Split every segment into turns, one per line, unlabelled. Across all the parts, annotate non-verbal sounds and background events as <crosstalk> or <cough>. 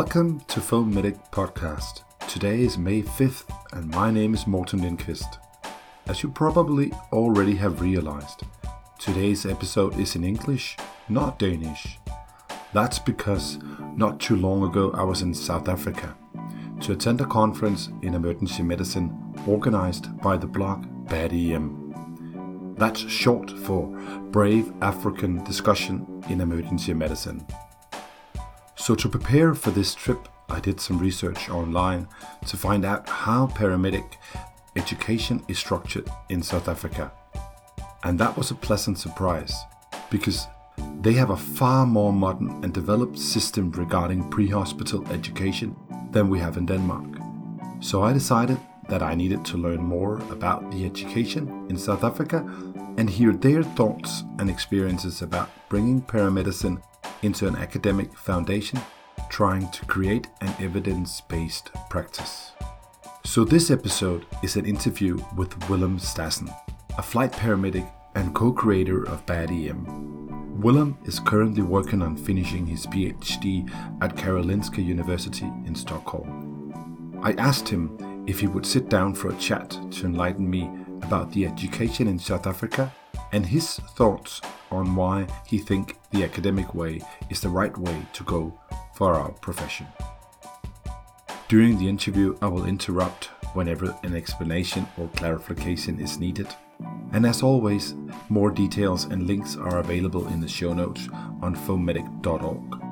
Welcome to Film Medic Podcast. Today is May 5th, and my name is Morten Lindqvist. As you probably already have realized, today's episode is in English, not Danish. That's because not too long ago I was in South Africa to attend a conference in emergency medicine organized by the blog Bad EM. That's short for Brave African Discussion in Emergency Medicine. So, to prepare for this trip, I did some research online to find out how paramedic education is structured in South Africa. And that was a pleasant surprise because they have a far more modern and developed system regarding pre hospital education than we have in Denmark. So I decided that I needed to learn more about the education in South Africa and hear their thoughts and experiences about bringing paramedicine into an academic foundation, trying to create an evidence based practice. So, this episode is an interview with Willem Stassen, a flight paramedic and co creator of Bad EM. Willem is currently working on finishing his PhD at Karolinska University in Stockholm. I asked him if he would sit down for a chat to enlighten me about the education in South Africa and his thoughts on why he thinks the academic way is the right way to go for our profession. During the interview, I will interrupt whenever an explanation or clarification is needed. And as always, more details and links are available in the show notes on filmmedic.org,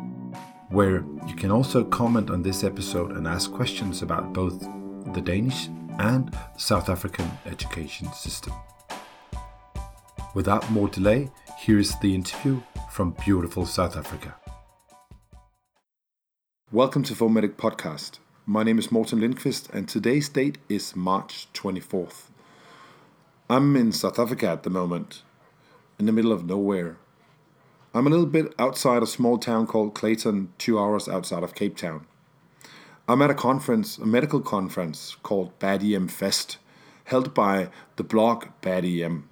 where you can also comment on this episode and ask questions about both the Danish and South African education system. Without more delay, here is the interview from beautiful South Africa. Welcome to Film Medic Podcast. My name is Morten Lindqvist, and today's date is March 24th. I'm in South Africa at the moment, in the middle of nowhere. I'm a little bit outside a small town called Clayton, two hours outside of Cape Town. I'm at a conference, a medical conference called Bad EM Fest, held by the blog Bad EM.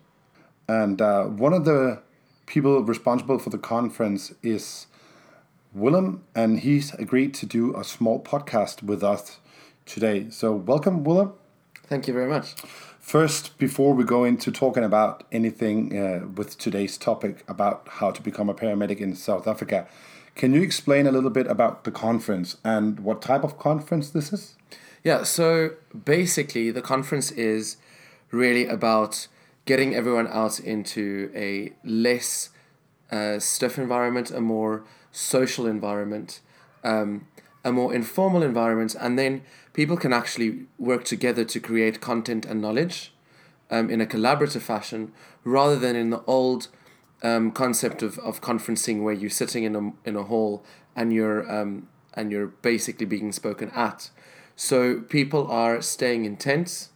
And uh, one of the people responsible for the conference is Willem, and he's agreed to do a small podcast with us today. So, welcome, Willem.
Thank you very much.
First, before we go into talking about anything uh, with today's topic about how to become a paramedic in South Africa, can you explain a little bit about the conference and what type of conference this is?
Yeah, so basically, the conference is really about getting everyone out into a less uh, stiff environment, a more social environment, um, a more informal environment, and then people can actually work together to create content and knowledge um, in a collaborative fashion rather than in the old um, concept of, of conferencing where you're sitting in a, in a hall and you're um, and you're basically being spoken at. So people are staying in tents,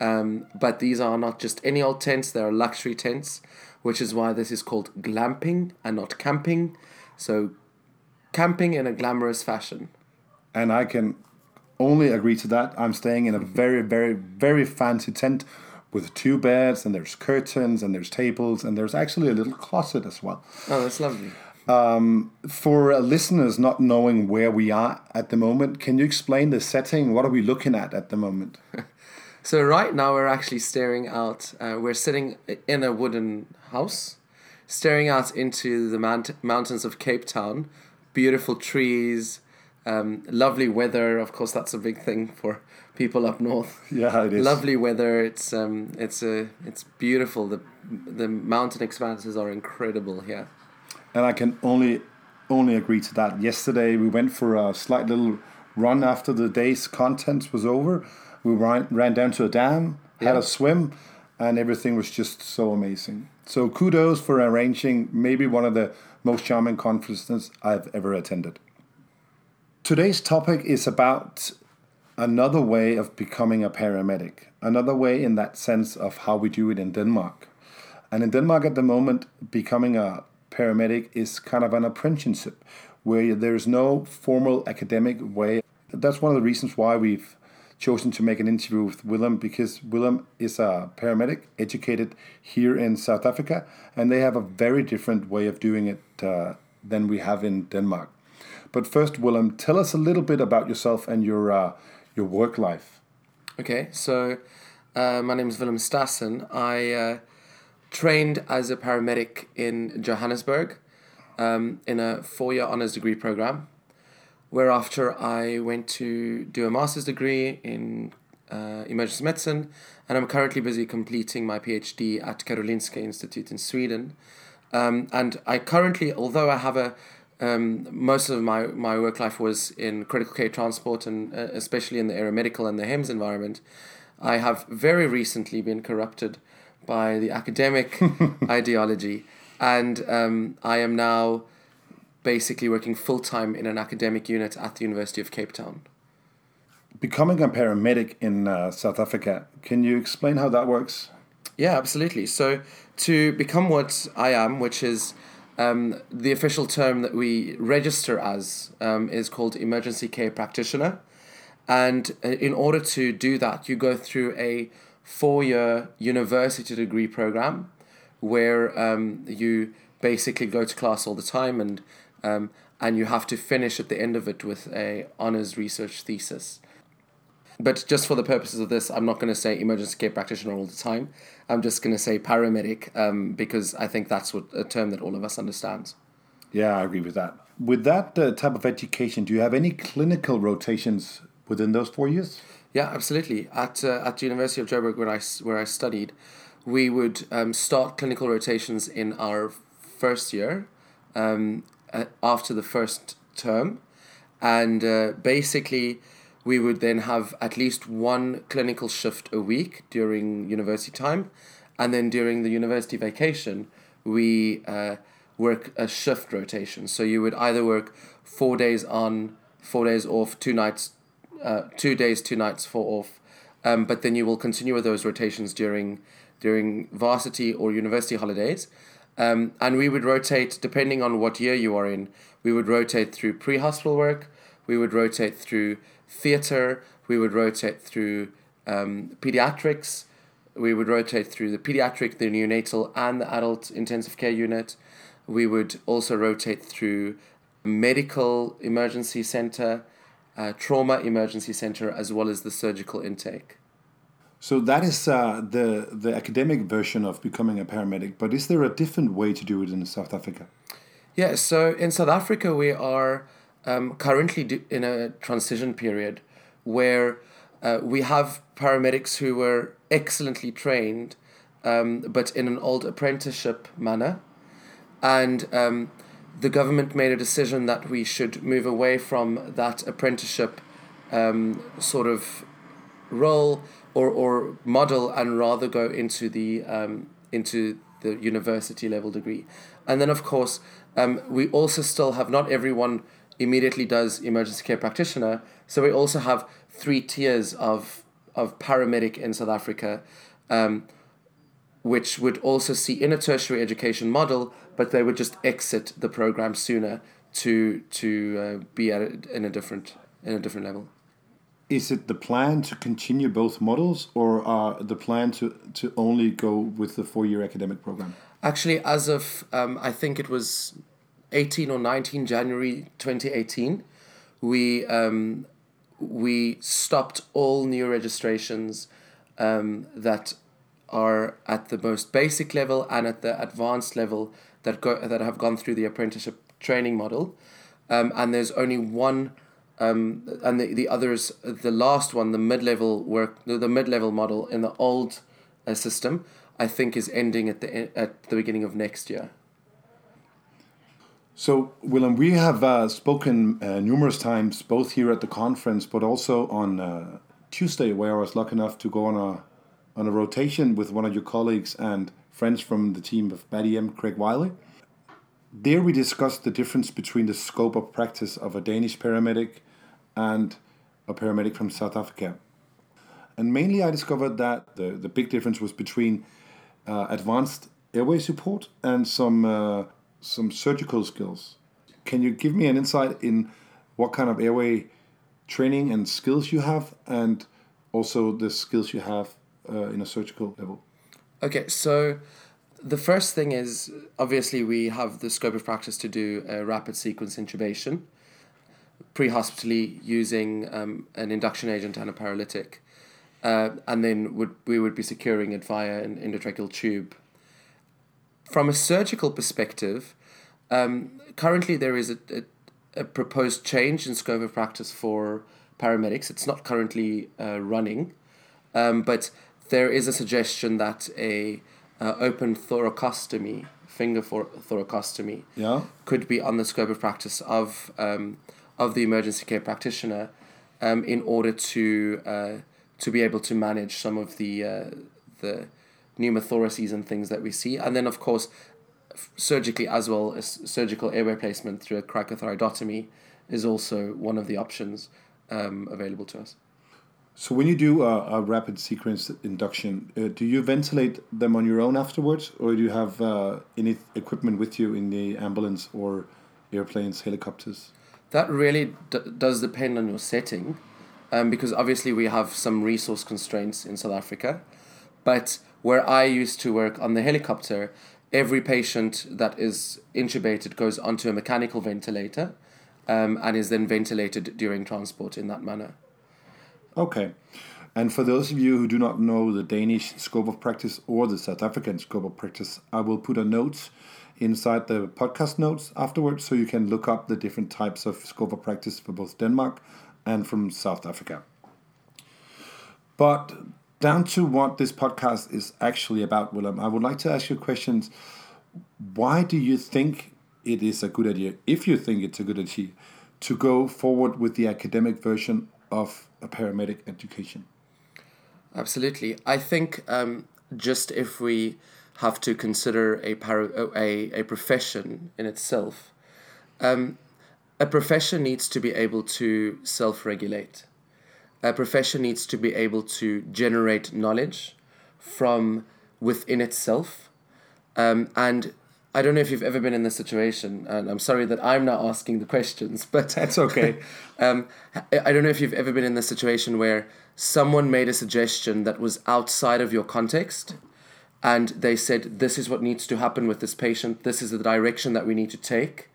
um, but these are not just any old tents, they are luxury tents, which is why this is called glamping and not camping. So, camping in a glamorous fashion.
And I can only agree to that. I'm staying in a <laughs> very, very, very fancy tent with two beds, and there's curtains, and there's tables, and there's actually a little closet as well.
Oh, that's lovely.
Um, for listeners not knowing where we are at the moment, can you explain the setting? What are we looking at at the moment? <laughs>
so right now we're actually staring out. Uh, we're sitting in a wooden house staring out into the mount- mountains of Cape Town, beautiful trees, um, lovely weather. Of course, that's a big thing for people up north.
Yeah, it is.
Lovely weather. It's um, it's a it's beautiful. The the mountain expanses are incredible here.
And I can only only agree to that. Yesterday we went for a slight little run after the day's content was over. We ran, ran down to a dam, had a swim, and everything was just so amazing. So kudos for arranging maybe one of the most charming conferences I've ever attended. Today's topic is about another way of becoming a paramedic, another way in that sense of how we do it in Denmark. And in Denmark at the moment, becoming a paramedic is kind of an apprenticeship where there's no formal academic way. That's one of the reasons why we've chosen to make an interview with Willem because Willem is a paramedic educated here in South Africa, and they have a very different way of doing it uh, than we have in Denmark. But first, Willem, tell us a little bit about yourself and your uh, your work life.
Okay, so uh, my name is Willem Stassen. I uh, trained as a paramedic in Johannesburg um, in a four year honours degree program, whereafter I went to do a master's degree in uh, emergency medicine, and I'm currently busy completing my PhD at Karolinska Institute in Sweden. Um, and I currently, although I have a um, most of my, my work life was in critical care transport and uh, especially in the aeromedical and the HEMS environment, I have very recently been corrupted by the academic <laughs> ideology, and um, I am now basically working full time in an academic unit at the University of Cape Town.
Becoming a paramedic in uh, South Africa, can you explain how that works?
Yeah, absolutely. So, to become what I am, which is um, the official term that we register as, um, is called emergency care practitioner. And uh, in order to do that, you go through a four year university degree program where um, you basically go to class all the time and um, and you have to finish at the end of it with a honors research thesis. But just for the purposes of this, I'm not going to say emergency care practitioner all the time. I'm just going to say paramedic um, because I think that's what a term that all of us understands.
Yeah, I agree with that. With that uh, type of education, do you have any clinical rotations within those four years?
Yeah, absolutely. At uh, at the University of Joburg, where I where I studied, we would um, start clinical rotations in our first year, um, after the first term, and uh, basically we would then have at least one clinical shift a week during university time, and then during the university vacation, we uh, work a shift rotation. So you would either work four days on, four days off, two nights, uh, two days, two nights, four off, um, but then you will continue with those rotations during during varsity or university holidays. Um, and we would rotate depending on what year you are in. We would rotate through pre hospital work, we would rotate through theatre, we would rotate through um, pediatrics, we would rotate through the pediatric, the neonatal, and the adult intensive care unit. We would also rotate through medical emergency center, uh, trauma emergency center, as well as the surgical intake.
So that is uh, the the academic version of becoming a paramedic. But is there a different way to do it in South Africa?
Yeah. So in South Africa, we are um, currently in a transition period where uh, we have paramedics who were excellently trained, um, but in an old apprenticeship manner, and um, the government made a decision that we should move away from that apprenticeship um, sort of role or, or model and rather go into the um, into the university level degree, and then of course um, we also still have not everyone immediately does emergency care practitioner. So we also have three tiers of of paramedic in South Africa, um, which would also see in a tertiary education model, but they would just exit the program sooner to to uh, be at a, in a different in a different level.
Is it the plan to continue both models, or uh, the plan to to only go with the four year academic program?
Actually, as of um, I think it was 18 or 19 January 2018, we um, we stopped all new registrations um, that are at the most basic level and at the advanced level that go that have gone through the apprenticeship training model, um, and there's only one. Um, and the, the others, the last one, the mid level work, the, the mid level model in the old uh, system, I think is ending at the at the beginning of next year.
So, Willem, we have uh, spoken uh, numerous times, both here at the conference, but also on uh, Tuesday, where I was lucky enough to go on a on a rotation with one of your colleagues and friends from the team of BADEM, Craig Wylie. There, we discussed the difference between the scope of practice of a Danish paramedic and a paramedic from South Africa. And mainly, I discovered that the, the big difference was between uh, advanced airway support and some uh, some surgical skills. Can you give me an insight in what kind of airway training and skills you have, and also the skills you have uh, in a surgical level?
Okay, so the first thing is obviously we have the scope of practice to do a rapid sequence intubation. Pre-hospitally using um, an induction agent and a paralytic, uh, and then would we would be securing it via an endotracheal tube. From a surgical perspective, um, currently there is a, a, a, proposed change in scope of practice for paramedics. It's not currently uh, running, um, but there is a suggestion that a uh, open thoracostomy, finger for thoracostomy,
yeah.
could be on the scope of practice of um, of the emergency care practitioner, um, in order to uh, to be able to manage some of the uh, the pneumothoraces and things that we see, and then of course, surgically as well as surgical airway placement through a cricothyroidotomy is also one of the options um, available to us.
So when you do a, a rapid sequence induction, uh, do you ventilate them on your own afterwards, or do you have uh, any equipment with you in the ambulance or airplanes, helicopters?
That really d- does depend on your setting, um, because obviously we have some resource constraints in South Africa. But where I used to work on the helicopter, every patient that is intubated goes onto a mechanical ventilator um, and is then ventilated during transport in that manner.
Okay. And for those of you who do not know the Danish scope of practice or the South African scope of practice, I will put a note inside the podcast notes afterwards so you can look up the different types of scope of practice for both Denmark and from South Africa. But down to what this podcast is actually about, Willem, I would like to ask you questions. Why do you think it is a good idea, if you think it's a good idea, to go forward with the academic version of a paramedic education?
Absolutely. I think um, just if we have to consider a, para- a, a profession in itself, um, a profession needs to be able to self regulate. A profession needs to be able to generate knowledge from within itself. Um, and I don't know if you've ever been in this situation, and I'm sorry that I'm not asking the questions, <laughs> but
that's okay. <laughs>
um, I don't know if you've ever been in this situation where someone made a suggestion that was outside of your context, and they said, This is what needs to happen with this patient, this is the direction that we need to take,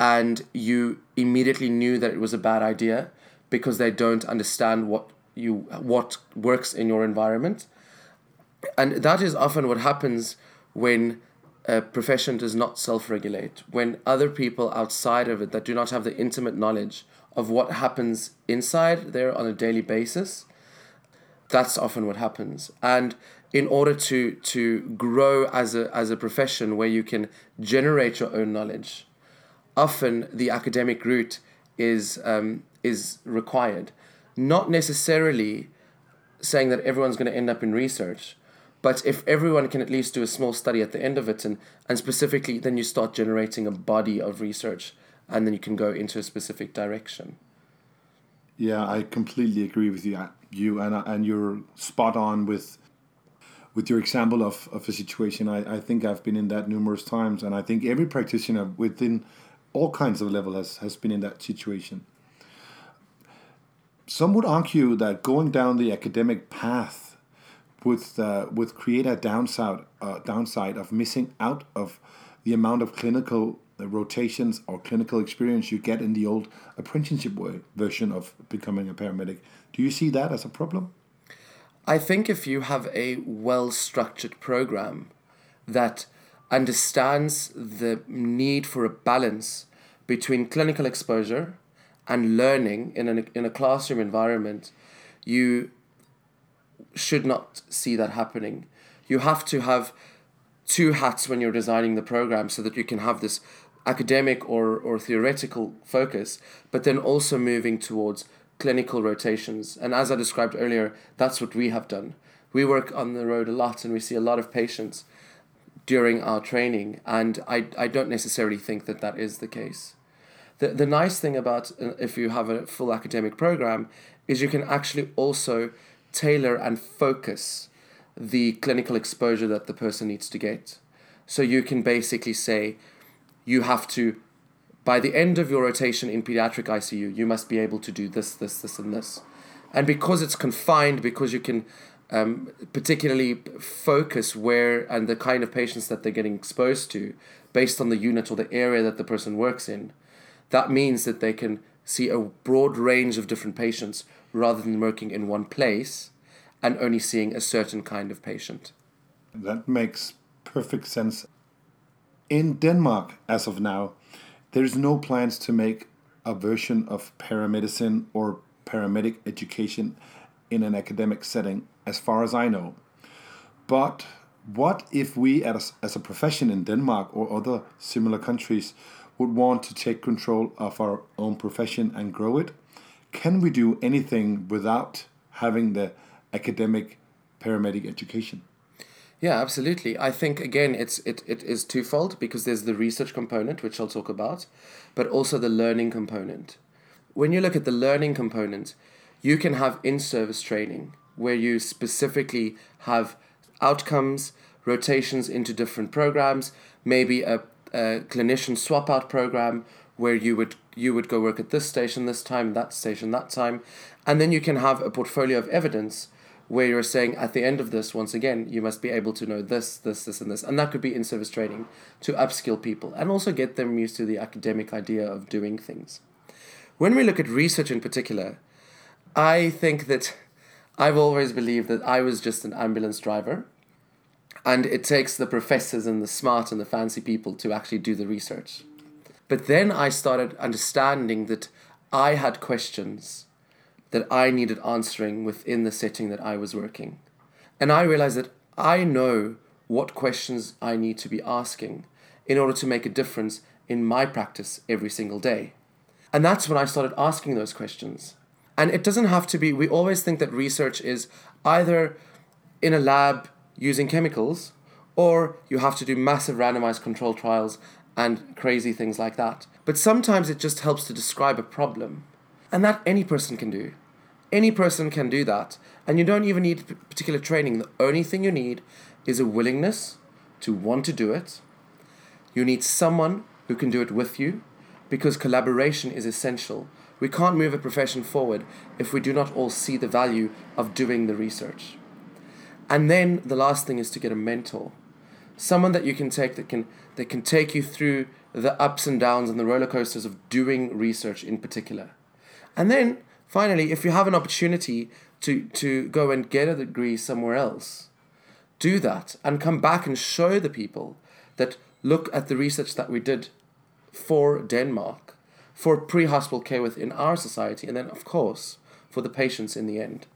and you immediately knew that it was a bad idea because they don't understand what you what works in your environment. And that is often what happens when a profession does not self regulate, when other people outside of it that do not have the intimate knowledge of what happens inside there on a daily basis, that's often what happens. And in order to, to grow as a, as a profession where you can generate your own knowledge, often the academic route is, um, is required. Not necessarily saying that everyone's going to end up in research but if everyone can at least do a small study at the end of it, and, and specifically, then you start generating a body of research, and then you can go into a specific direction.
Yeah, I completely agree with you. You and and you're spot on with with your example of, of a situation. I, I think I've been in that numerous times, and I think every practitioner within all kinds of level has, has been in that situation. Some would argue that going down the academic path would uh, would create a downside uh, downside of missing out of the amount of clinical uh, rotations or clinical experience you get in the old apprenticeship way, version of becoming a paramedic. Do you see that as a problem?
I think if you have a well structured program that understands the need for a balance between clinical exposure and learning in, an, in a classroom environment, you should not see that happening. You have to have two hats when you're designing the program so that you can have this academic or, or theoretical focus, but then also moving towards clinical rotations. And as I described earlier, that's what we have done. We work on the road a lot and we see a lot of patients during our training, and I, I don't necessarily think that that is the case. The, the nice thing about uh, if you have a full academic program is you can actually also tailor and focus the clinical exposure that the person needs to get. So you can basically say, you have to, by the end of your rotation in pediatric ICU, you must be able to do this, this, this, and this. And because it's confined, because you can um, particularly focus where and the kind of patients that they're getting exposed to based on the unit or the area that the person works in, that means that they can see a broad range of different patients rather than working in one place and only seeing a certain kind of patient.
That makes perfect sense. In Denmark, as of now, there's no plans to make a version of paramedicine or paramedic education in an academic setting, as far as I know. But what if we, as, as a profession in Denmark or other similar countries, would want to take control of our own profession and grow it? Can we do anything without having the academic paramedic education?
Yeah, absolutely. I think again it's it, it is twofold because there's the research component, which I'll talk about, but also the learning component. When you look at the learning component, you can have in-service training where you specifically have outcomes, rotations into different programs, maybe a, a clinician swap out program where you would you would go work at this station this time, that station that time, and then you can have a portfolio of evidence where you're saying at the end of this, once again, you must be able to know this, this, this, and this. And that could be in service training to upskill people and also get them used to the academic idea of doing things. When we look at research in particular, I think that I've always believed that I was just an ambulance driver. And it takes the professors and the smart and the fancy people to actually do the research. But then I started understanding that I had questions that I needed answering within the setting that I was working. And I realized that I know what questions I need to be asking in order to make a difference in my practice every single day. And that's when I started asking those questions. And it doesn't have to be, we always think that research is either in a lab using chemicals or you have to do massive randomized control trials and crazy things like that. But sometimes it just helps to describe a problem. And that any person can do. Any person can do that. And you don't even need particular training. The only thing you need is a willingness to want to do it. You need someone who can do it with you because collaboration is essential. We can't move a profession forward if we do not all see the value of doing the research. And then the last thing is to get a mentor. Someone that you can take that can that can take you through the ups and downs and the roller coasters of doing research in particular. And then Finally, if you have an opportunity to, to go and get a degree somewhere else, do that and come back and show the people that look at the research that we did for Denmark, for pre hospital care within our society, and then, of course, for the patients in the end.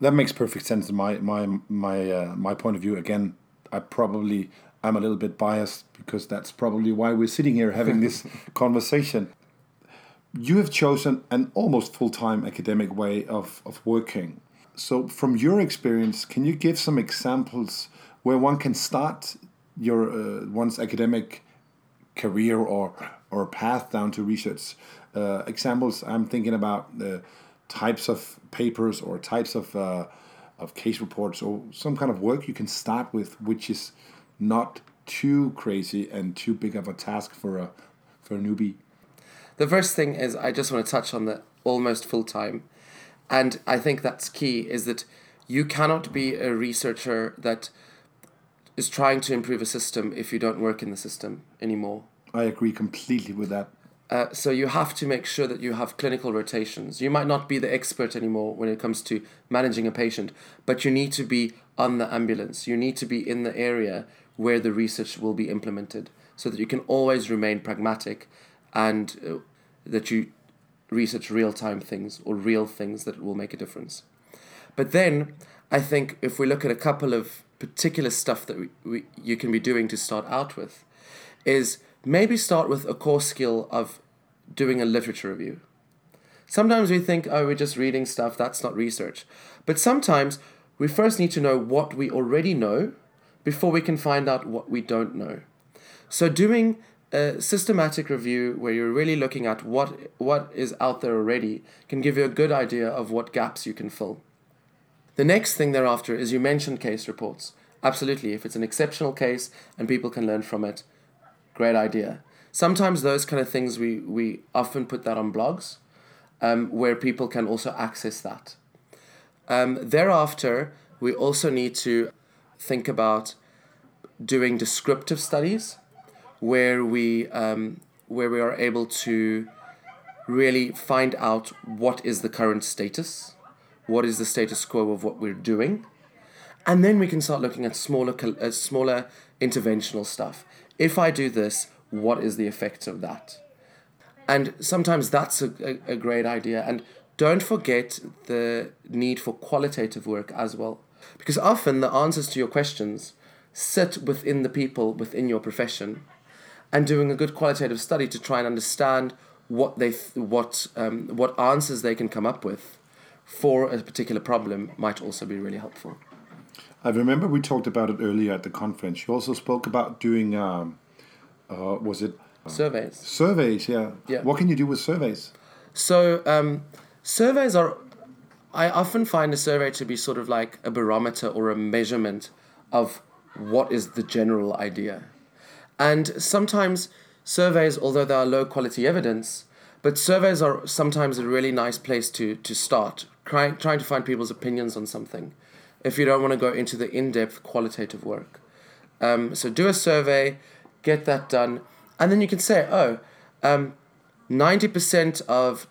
That makes perfect sense. My my my uh, my point of view. Again, I probably I'm a little bit biased because that's probably why we're sitting here having this <laughs> conversation you have chosen an almost full time academic way of, of working. So, from your experience, can you give some examples where one can start your uh, one's academic career or or path down to research? Uh, examples I'm thinking about the types of papers or types of uh, of case reports or some kind of work you can start with, which is not too crazy and too big of a task for a for a newbie.
The first thing is I just want to touch on the almost full time. And I think that's key is that you cannot be a researcher that is trying to improve a system if you don't work in the system anymore.
I agree completely with that.
Uh, so you have to make sure that you have clinical rotations. You might not be the expert anymore when it comes to managing a patient, but you need to be on the ambulance. You need to be in the area where the research will be implemented so that you can always remain pragmatic and uh, that you research real time things or real things that will make a difference. But then I think if we look at a couple of particular stuff that we, we, you can be doing to start out with, is maybe start with a core skill of doing a literature review. Sometimes we think, oh, we're just reading stuff, that's not research. But sometimes we first need to know what we already know before we can find out what we don't know. So, doing a systematic review where you're really looking at what what is out there already can give you a good idea of what gaps you can fill. The next thing thereafter is you mentioned case reports. Absolutely, if it's an exceptional case and people can learn from it, great idea. Sometimes those kind of things we we often put that on blogs, um, where people can also access that. Um, thereafter, we also need to think about doing descriptive studies where we um, where we are able to really find out what is the current status, what is the status quo of what we're doing, and then we can start looking at smaller, uh, smaller interventional stuff. If I do this, what is the effect of that? And sometimes that's a, a, a great idea. And don't forget the need for qualitative work as well. Because often the answers to your questions sit within the people within your profession and doing a good qualitative study to try and understand what they th- what um, what answers they can come up with for a particular problem might also be really helpful.
I remember we talked about it earlier at the conference. You also spoke about doing, um, uh, was it
surveys?
Surveys, yeah.
Yeah.
What can you do with surveys?
So um, surveys are. I often find a survey to be sort of like a barometer or a measurement of what is the general idea. And sometimes surveys, although they are low quality evidence, but surveys are sometimes a really nice place to, to start, trying, trying to find people's opinions on something if you don't want to go into the in depth qualitative work. Um, so do a survey, get that done, and then you can say, oh, um, 90% of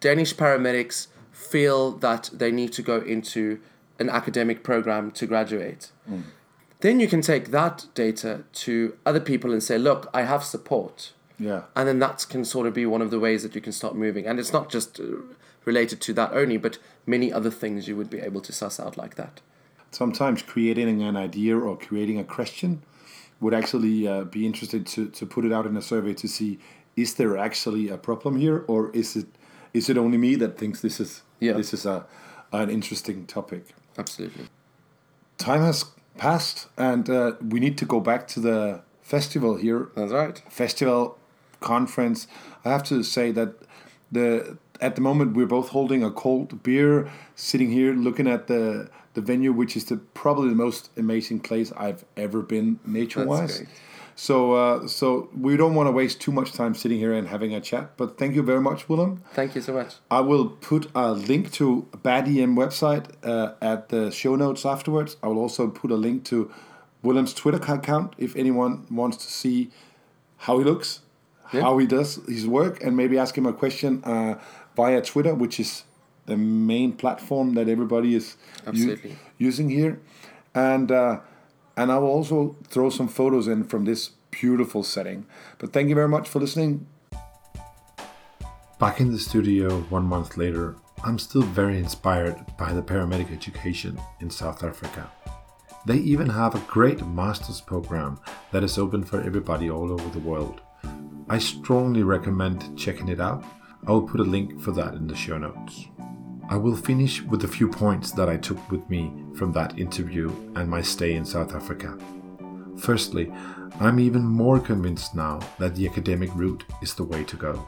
Danish paramedics feel that they need to go into an academic program to graduate. Mm. Then you can take that data to other people and say, look, I have support.
Yeah.
And then that can sort of be one of the ways that you can start moving. And it's not just uh, related to that only, but many other things you would be able to suss out like that.
Sometimes creating an idea or creating a question would actually uh, be interested to, to put it out in a survey to see is there actually a problem here or is it is it only me that thinks this is yeah. this is a an interesting topic
absolutely
time has passed and uh, we need to go back to the festival here.
That's right.
Festival conference. I have to say that the at the moment we're both holding a cold beer sitting here looking at the the venue, which is the probably the most amazing place I've ever been nature wise. So, uh, so we don't want to waste too much time sitting here and having a chat. But thank you very much, Willem.
Thank you so much.
I will put a link to BADEM website uh, at the show notes afterwards. I will also put a link to Willem's Twitter account if anyone wants to see how he looks, yeah. how he does his work, and maybe ask him a question uh, via Twitter, which is the main platform that everybody is u- using here, and uh, and I will also throw some photos in from this beautiful setting. But thank you very much for listening. Back in the studio one month later, I'm still very inspired by the paramedic education in South Africa. They even have a great master's program that is open for everybody all over the world. I strongly recommend checking it out. I will put a link for that in the show notes. I will finish with a few points that I took with me from that interview and my stay in South Africa. Firstly, I'm even more convinced now that the academic route is the way to go.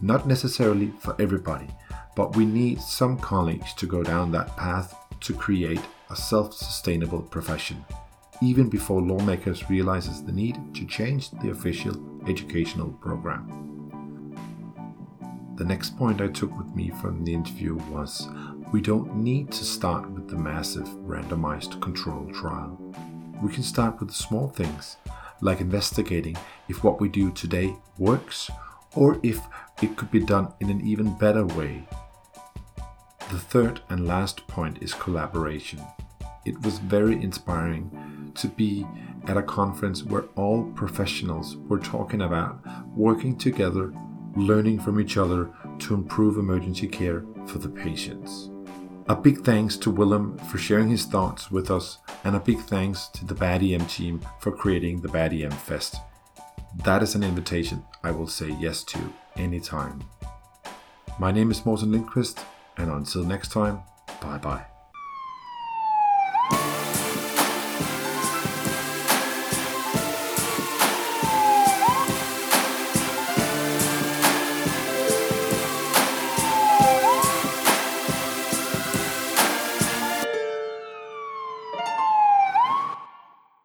Not necessarily for everybody, but we need some colleagues to go down that path to create a self-sustainable profession, even before lawmakers realizes the need to change the official educational program. The next point I took with me from the interview was we don't need to start with the massive randomized control trial. We can start with the small things, like investigating if what we do today works or if it could be done in an even better way. The third and last point is collaboration. It was very inspiring to be at a conference where all professionals were talking about working together learning from each other to improve emergency care for the patients. A big thanks to Willem for sharing his thoughts with us, and a big thanks to the BADEM team for creating the BADEM Fest. That is an invitation I will say yes to anytime. My name is Morten Lindqvist, and until next time, bye bye.